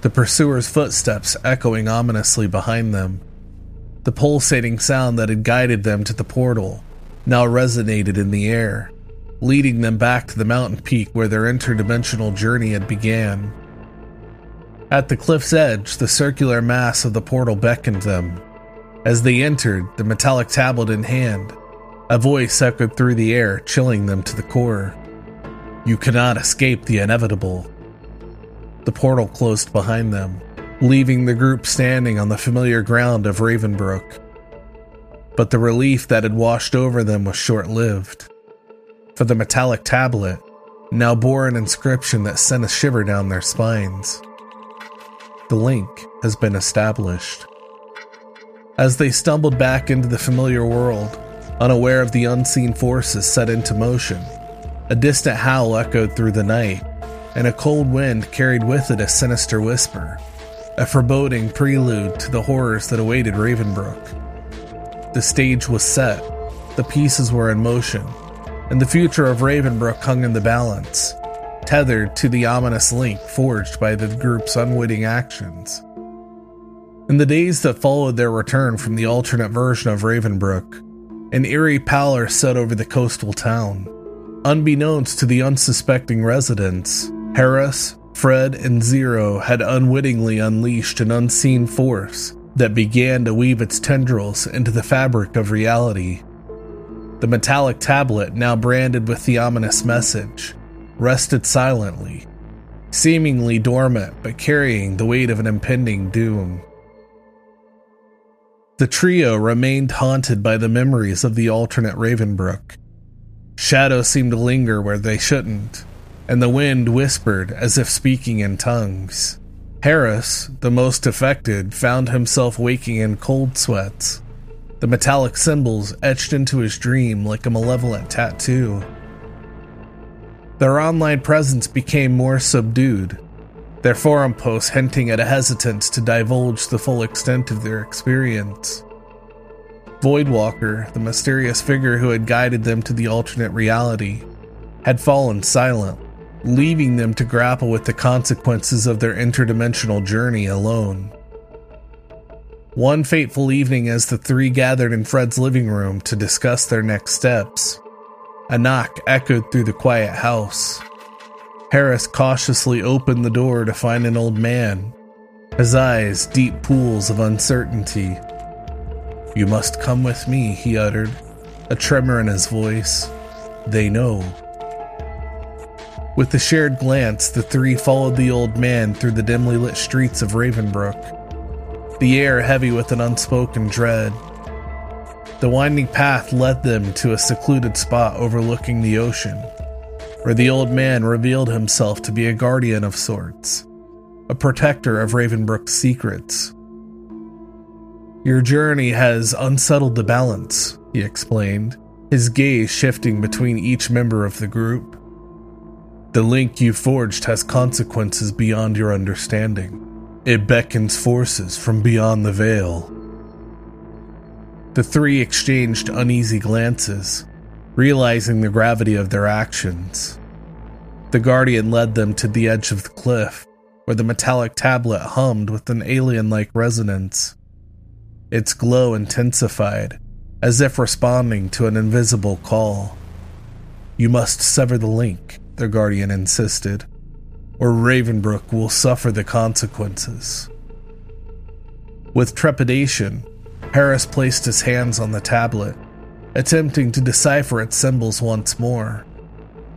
the pursuers' footsteps echoing ominously behind them. The pulsating sound that had guided them to the portal now resonated in the air, leading them back to the mountain peak where their interdimensional journey had began. At the cliff's edge, the circular mass of the portal beckoned them. As they entered, the metallic tablet in hand, a voice echoed through the air, chilling them to the core. You cannot escape the inevitable. The portal closed behind them, leaving the group standing on the familiar ground of Ravenbrook. But the relief that had washed over them was short lived. For the metallic tablet now bore an inscription that sent a shiver down their spines. The link has been established. As they stumbled back into the familiar world, unaware of the unseen forces set into motion, a distant howl echoed through the night, and a cold wind carried with it a sinister whisper, a foreboding prelude to the horrors that awaited Ravenbrook. The stage was set, the pieces were in motion, and the future of Ravenbrook hung in the balance tethered to the ominous link forged by the group's unwitting actions. In the days that followed their return from the alternate version of Ravenbrook, an eerie pallor set over the coastal town. Unbeknownst to the unsuspecting residents, Harris, Fred, and Zero had unwittingly unleashed an unseen force that began to weave its tendrils into the fabric of reality. The metallic tablet, now branded with the ominous message, rested silently, seemingly dormant but carrying the weight of an impending doom. The trio remained haunted by the memories of the alternate Ravenbrook. Shadows seemed to linger where they shouldn't, and the wind whispered as if speaking in tongues. Harris, the most affected, found himself waking in cold sweats, the metallic symbols etched into his dream like a malevolent tattoo. Their online presence became more subdued, their forum posts hinting at a hesitance to divulge the full extent of their experience. Voidwalker, the mysterious figure who had guided them to the alternate reality, had fallen silent, leaving them to grapple with the consequences of their interdimensional journey alone. One fateful evening, as the three gathered in Fred's living room to discuss their next steps, a knock echoed through the quiet house. Harris cautiously opened the door to find an old man, his eyes deep pools of uncertainty. You must come with me, he uttered, a tremor in his voice. They know. With a shared glance, the three followed the old man through the dimly lit streets of Ravenbrook, the air heavy with an unspoken dread. The winding path led them to a secluded spot overlooking the ocean where the old man revealed himself to be a guardian of sorts, a protector of Ravenbrook's secrets. Your journey has unsettled the balance, he explained, his gaze shifting between each member of the group. The link you forged has consequences beyond your understanding. It beckons forces from beyond the veil. The three exchanged uneasy glances, realizing the gravity of their actions. The Guardian led them to the edge of the cliff, where the metallic tablet hummed with an alien like resonance. Its glow intensified, as if responding to an invisible call. You must sever the link, their Guardian insisted, or Ravenbrook will suffer the consequences. With trepidation, Harris placed his hands on the tablet attempting to decipher its symbols once more.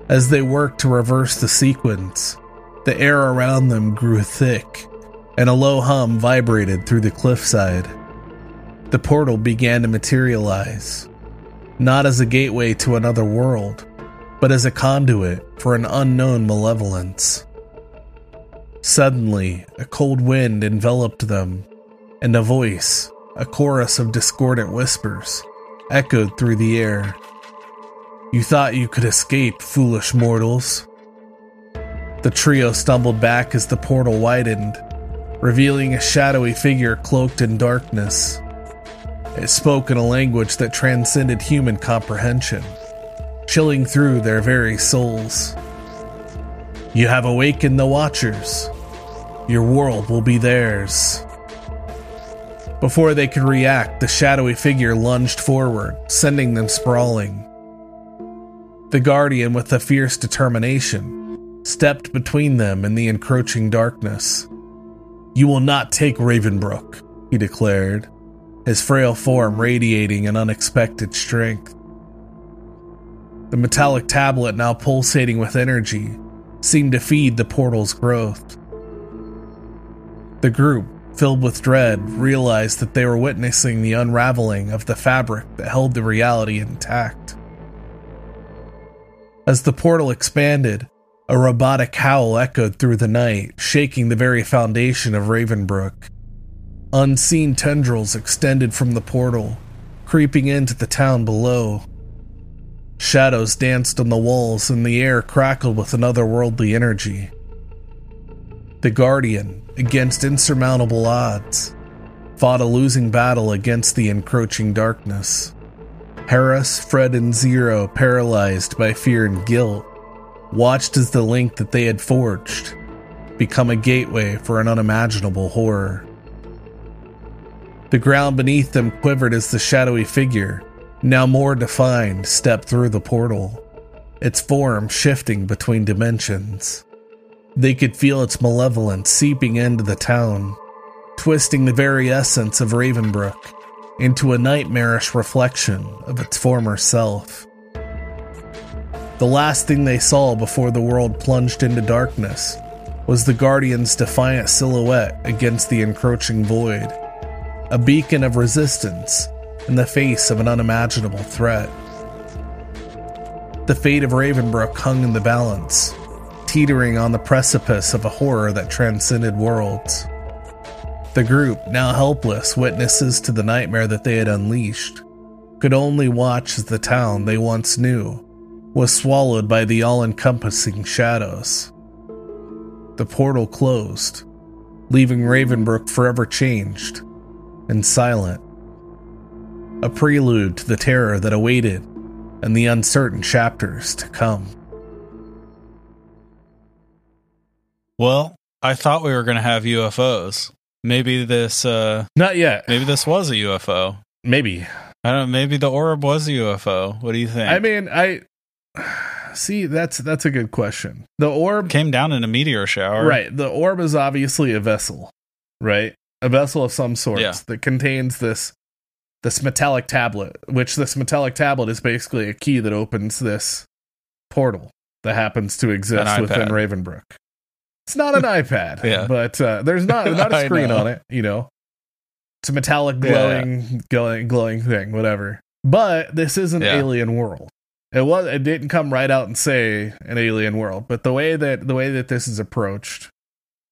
As they worked to reverse the sequence, the air around them grew thick, and a low hum vibrated through the cliffside. The portal began to materialize, not as a gateway to another world, but as a conduit for an unknown malevolence. Suddenly, a cold wind enveloped them, and a voice, a chorus of discordant whispers, echoed through the air. You thought you could escape, foolish mortals. The trio stumbled back as the portal widened, revealing a shadowy figure cloaked in darkness. It spoke in a language that transcended human comprehension, chilling through their very souls. You have awakened the Watchers. Your world will be theirs. Before they could react, the shadowy figure lunged forward, sending them sprawling. The Guardian, with a fierce determination, stepped between them and the encroaching darkness. You will not take Ravenbrook, he declared, his frail form radiating an unexpected strength. The metallic tablet, now pulsating with energy, seemed to feed the portal's growth. The group, filled with dread, realized that they were witnessing the unraveling of the fabric that held the reality intact. As the portal expanded, a robotic howl echoed through the night, shaking the very foundation of Ravenbrook. Unseen tendrils extended from the portal, creeping into the town below. Shadows danced on the walls, and the air crackled with an otherworldly energy. The Guardian, against insurmountable odds, fought a losing battle against the encroaching darkness. Harris, Fred, and Zero, paralyzed by fear and guilt, watched as the link that they had forged become a gateway for an unimaginable horror. The ground beneath them quivered as the shadowy figure, now more defined, stepped through the portal, its form shifting between dimensions. They could feel its malevolence seeping into the town, twisting the very essence of Ravenbrook into a nightmarish reflection of its former self. The last thing they saw before the world plunged into darkness was the Guardian's defiant silhouette against the encroaching void, a beacon of resistance in the face of an unimaginable threat. The fate of Ravenbrook hung in the balance, teetering on the precipice of a horror that transcended worlds. The group, now helpless witnesses to the nightmare that they had unleashed, could only watch as the town they once knew was swallowed by the all encompassing shadows. The portal closed, leaving Ravenbrook forever changed and silent. A prelude to the terror that awaited and the uncertain chapters to come. Well, I thought we were going to have UFOs. Maybe this uh Not yet. maybe this was a UFO. Maybe. I don't know, maybe the orb was a UFO. What do you think? I mean, I see that's that's a good question. The orb came down in a meteor shower. Right. The orb is obviously a vessel, right? A vessel of some sort Yeah. that contains this this metallic tablet, which this metallic tablet is basically a key that opens this portal that happens to exist within. Ravenbrook. It's not an iPad, Yeah. but uh, there's not not a screen on it, you know. It's a metallic Yeah. glowing glowing glowing thing, whatever. But this is an Yeah. alien world. It was it didn't come right out and say an alien world, but the way that the way that this is approached,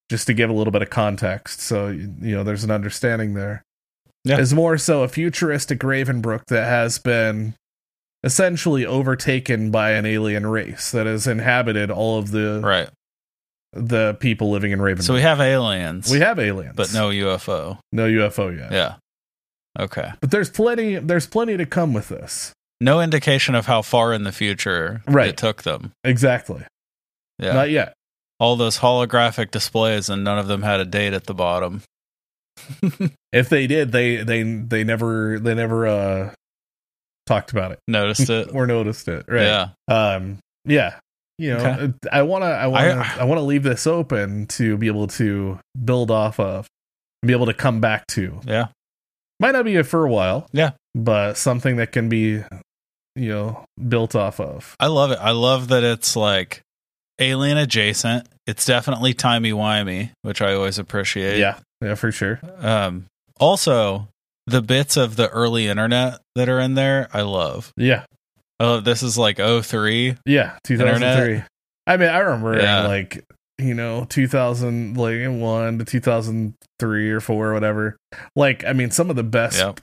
just to give a little bit of context, so you know there's an understanding there, Yeah. is more so a futuristic Ravenbrook that has been essentially overtaken by an alien race that has inhabited all of the Right. the people living in Ravenbrook. So we have aliens. we have aliens, but no UFO. no UFO yet. Yeah. Okay. But there's plenty there's plenty to come with this. No indication of how far in the future Right. it took them. Exactly. Yeah. Not yet. All those holographic displays and none of them had a date at the bottom. If they did, they they they never they never uh talked about it Noticed it. or noticed it. Right. Yeah. Um yeah. You know, Okay. I want to I want to I- I, want to leave this open to be able to build off of and be able to come back to. Yeah. Might not be for a while. Yeah. But something that can be you know built off of. I love it. I love that it's like alien adjacent. It's definitely timey wimey, which I always appreciate. Yeah. Yeah, for sure. Um also the bits of the early internet that are in there, I love. Yeah. Oh, this is like 03. Yeah, 2003. Internet. I mean, I remember Yeah. like you know 2000 like one to 2003 or 4 or whatever. Like I mean, some of the best Yep.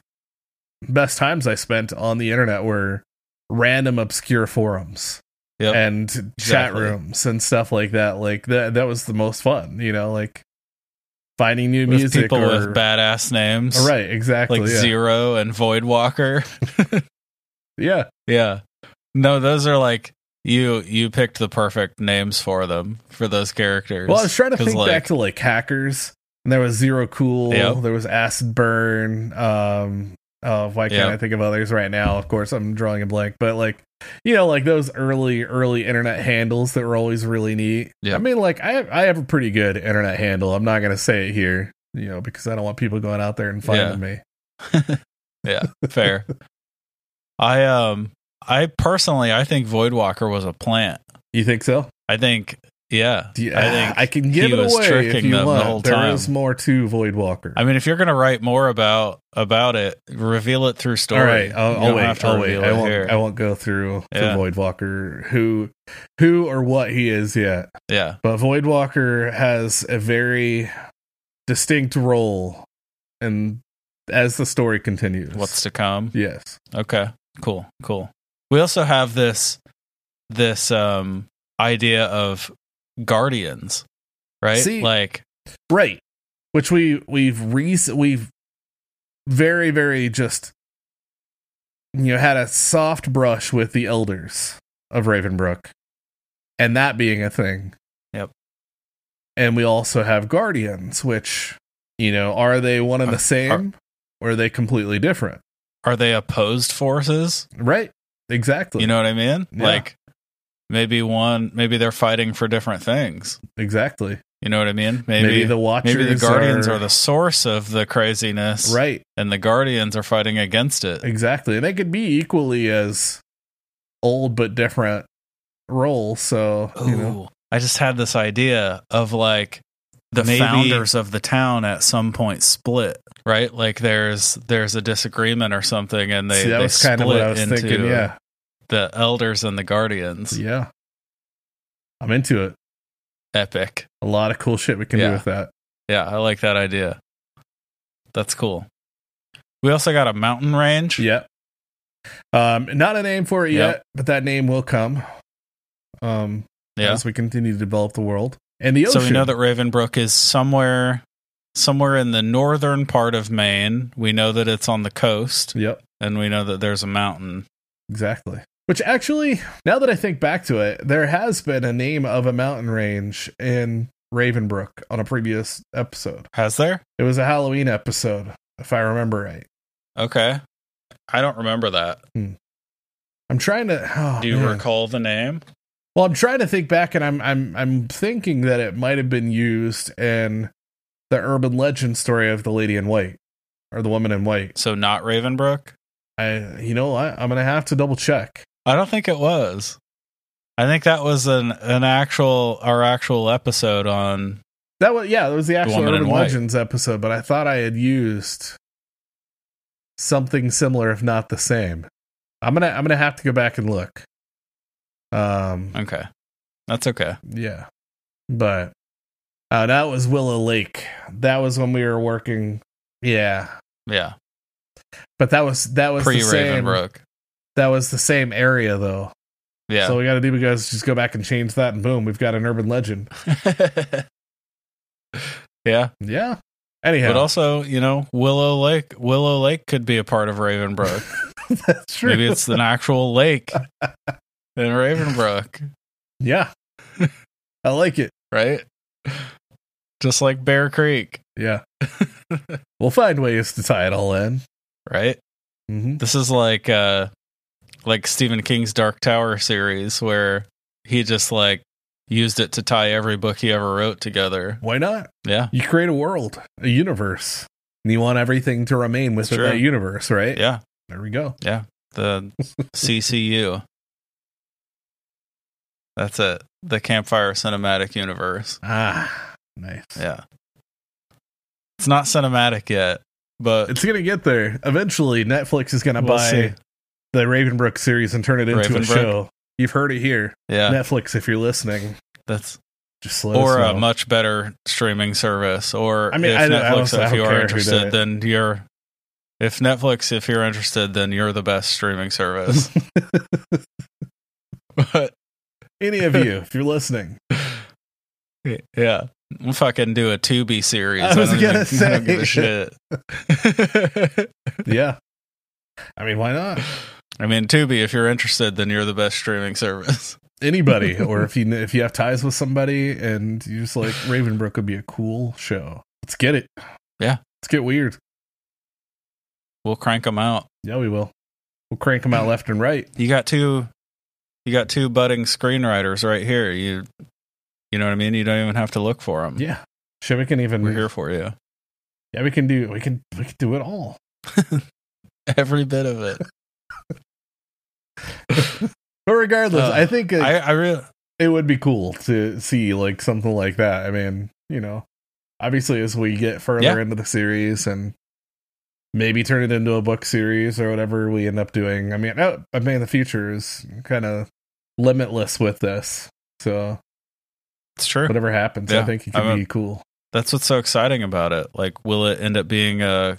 best times I spent on the internet were random obscure forums Yep. and chat Exactly. rooms and stuff like that. Like that that was the most fun, you know, like finding new With music people or with badass names. right, exactly. Like yeah. Zero and Void Walker. yeah. yeah. No, those are like you you picked the perfect names for them for those characters. Well, I was trying to think like, back to like hackers, and there was Zero Cool, Yep. there was Acid Burn. Um, oh, why can't. I think of others right now? Of course, I'm drawing a blank, but like, you know, like those early, early internet handles that were always really neat. Yep. I mean, like, I have, I have a pretty good internet handle. I'm not gonna say it here, you know, because I don't want people going out there and finding me. yeah, fair. I um I personally I think Voidwalker was a plant. You think so? I think yeah. You- I think I can give it away if you want. the whole There time. is more to Voidwalker. I mean, if you're gonna write more about about it, reveal it through story. All right, I'll, I'll wait. I'll wait. I won't. here. I won't go through to Yeah. Voidwalker who, who or what he is yet. Yeah, But Voidwalker has a very distinct role, and as the story continues, what's to come? yes, Okay, cool, cool. We also have this this um idea of guardians, right? See- like right? Which we we've rec- we've very very just you know had a soft brush with the elders of Ravenbrook, and that being a thing. Yep. And we also have guardians, which you know are they one and the same, or are they completely different? are they opposed forces? Right. Exactly. You know what I mean? Yeah. Like maybe one maybe they're fighting for different things. exactly. You know what I mean? Maybe, Maybe the Watchers. maybe the guardians are, are, the source of the craziness right. and the guardians are fighting against it. Exactly, and they could be equally as old but different roles. So you know, I just had this idea of like the Maybe- founders of the town at some point split, right? Like there's there's a disagreement or something, and they see, that they was kind of what I was split thinking. Yeah, the elders and the guardians. Yeah. I'm into it. Epic. A lot of cool shit we can Yeah. do with that. Yeah, I like that idea. That's cool. We also got a mountain range. Yep. Um, not a name for it Yep. yet, but that name will come. Um, Yeah. as we continue to develop the world and the ocean. So we know that Ravenbrook is somewhere somewhere in the northern part of Maine. We know that it's on the coast Yep, and we know that there's a mountain. exactly. Which actually, now that I think back to it, there has been a name of a mountain range in Ravenbrook on a previous episode. Has there? It was a Halloween episode, if I remember right. Okay. I don't remember that. Hmm. I'm trying to. oh, Do you man. recall the name? Well, I'm trying to think back, and I'm I'm I'm thinking that it might have been used in the urban legend story of the lady in white or the woman in white. So not Ravenbrook? I, you know, I, I'm gonna have to double check. I don't think it was. I think that was an an actual our actual episode on That was yeah, that was the actual urban legends episode, but I thought I had used something similar, if not the same. I'm gonna I'm gonna have to go back and look. Um, Okay. That's okay. yeah, but uh, that was Willow Lake. That was when we were working. Yeah, Yeah. but that was that was Pre the same. Ravenbrook. That was the same area though. Yeah. So we got to do because just go back and change that, and boom, we've got an urban legend. yeah. Yeah. Anyhow, But also, you know, Willow Lake Willow Lake could be a part of Ravenbrook. that's true. Maybe it's an actual lake in Ravenbrook, yeah. I like it. right? Just like Bear Creek, Yeah. we'll find ways to tie it all in. right? hmm This is like uh like Stephen King's Dark Tower series where he just like used it to tie every book he ever wrote together. Why not? Yeah. You create a world, a universe, and you want everything to remain within that universe, right? Yeah. There we go. Yeah. The CCU. That's it. The Campfire Cinematic Universe. Ah, nice. Yeah. It's not cinematic yet, but It's gonna get there eventually. Netflix is gonna We'll buy see. The Ravenbrook series and turn it into a show. You've heard it here. yeah, Netflix, if you're listening, that's just or a much better streaming service. Or I mean, if I Netflix, I if you are interested, then you're. If Netflix, if you're interested, then you're the best streaming service. but Any of you, if you're listening, yeah, we'll fucking do a Tubi series. I was gonna even- I don't give a say. shit. yeah. I mean, why not? I mean, Tubi, if you're interested, then you're the best streaming service. Anybody, or if you if you have ties with somebody and you just like Ravenbrook would be a cool show. Let's get it. Yeah. let's get weird. We'll crank them out. Yeah, we will. We'll crank them out left and right. You got two, you got two budding screenwriters right here. You, you know what I mean. You don't even have to look for them. Yeah, shit. We can even. We're here for you. Yeah, we can do. We can. We can do it all. Every bit of it. But regardless, Uh, I think it, I, I really, it would be cool to see like something like that. I mean, you know, obviously as we get further Yeah. into the series and maybe turn it into a book series or whatever we end up doing. I mean, oh, I mean, the future is kind of limitless with this. So it's true. whatever happens, I think it could a- be cool. That's what's so exciting about it. Like, will it end up being a,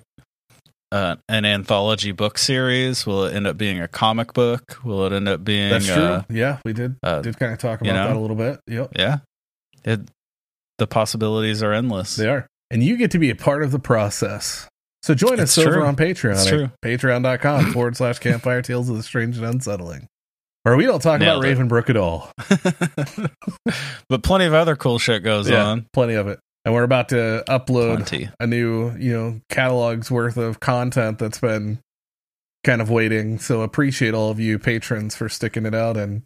uh, an anthology book series? Will it end up being a comic book? Will it end up being? That's true. uh, yeah, we did uh, did kind of talk you about know? that a little bit. Yep, yeah. It, the possibilities are endless. they are, and you get to be a part of the process. So join It's us over on Patreon It's at true. patreon.com forward slash campfire tales of the strange and unsettling. Where we don't talk Nailed about it. Ravenbrook at all. but plenty of other cool shit goes Yeah, on. Plenty of it. And we're about to upload Plenty. a new, you know, catalog's worth of content that's been kind of waiting. So appreciate all of you patrons for sticking it out and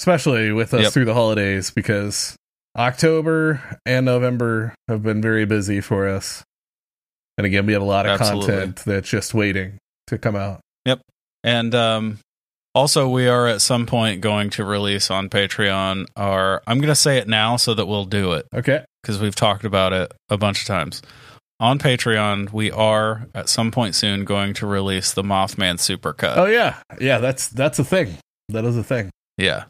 especially with us Yep. through the holidays because October and November have been very busy for us. And again, we have a lot of Absolutely. content that's just waiting to come out. Yep and um, also, we are at some point going to release on Patreon our. I'm going to say it now so that we'll do it Okay. Because we've talked about it a bunch of times. On Patreon, we are at some point soon going to release the Mothman Supercut. Oh yeah. Yeah, that's that's a thing. That is a thing. Yeah.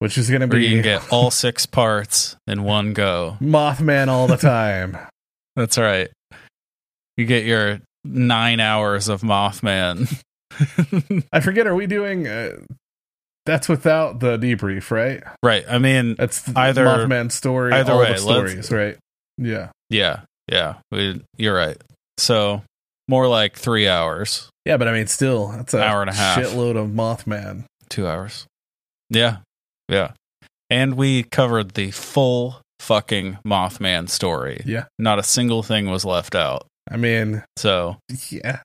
Which is going to Where be you can get all six parts in one go. Mothman all the time. That's right. You get your nine hours of Mothman. I forget. Are we doing? Uh, that's without the debrief, right? right. I mean, That's the Either- Mothman story. either way, stories, right? Yeah, yeah, yeah. We, you're right. So more like three hours, yeah, but I mean, still, that's an Hour and a half. shitload of Mothman. two hours. Yeah, yeah. And we covered the full fucking Mothman story. Yeah, Not a single thing was left out. I mean, So yeah,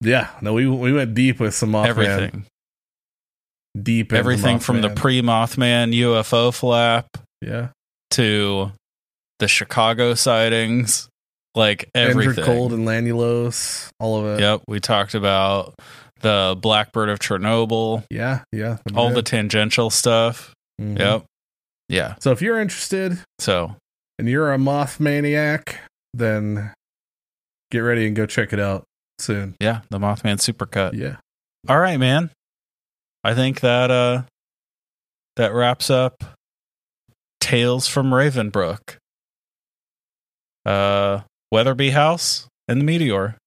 yeah. No, we we went deep with some Mothman. everything, deep. everything from the pre Mothman UFO flap yeah, to the Chicago sightings, like everything. Indrid. Cold and Lanulos, all of it. Yep, we talked about the Blackbird of Chernobyl, Yeah, yeah. all the tangential stuff. Mhm. Yep. Yeah. So if you're interested So, and you're a moth maniac, then get ready and go check it out soon. yeah, the Mothman supercut. Yeah. All right, man. I think that uh that wraps up Tales from Ravenbrook. Uh Weatherby House and the Meteor.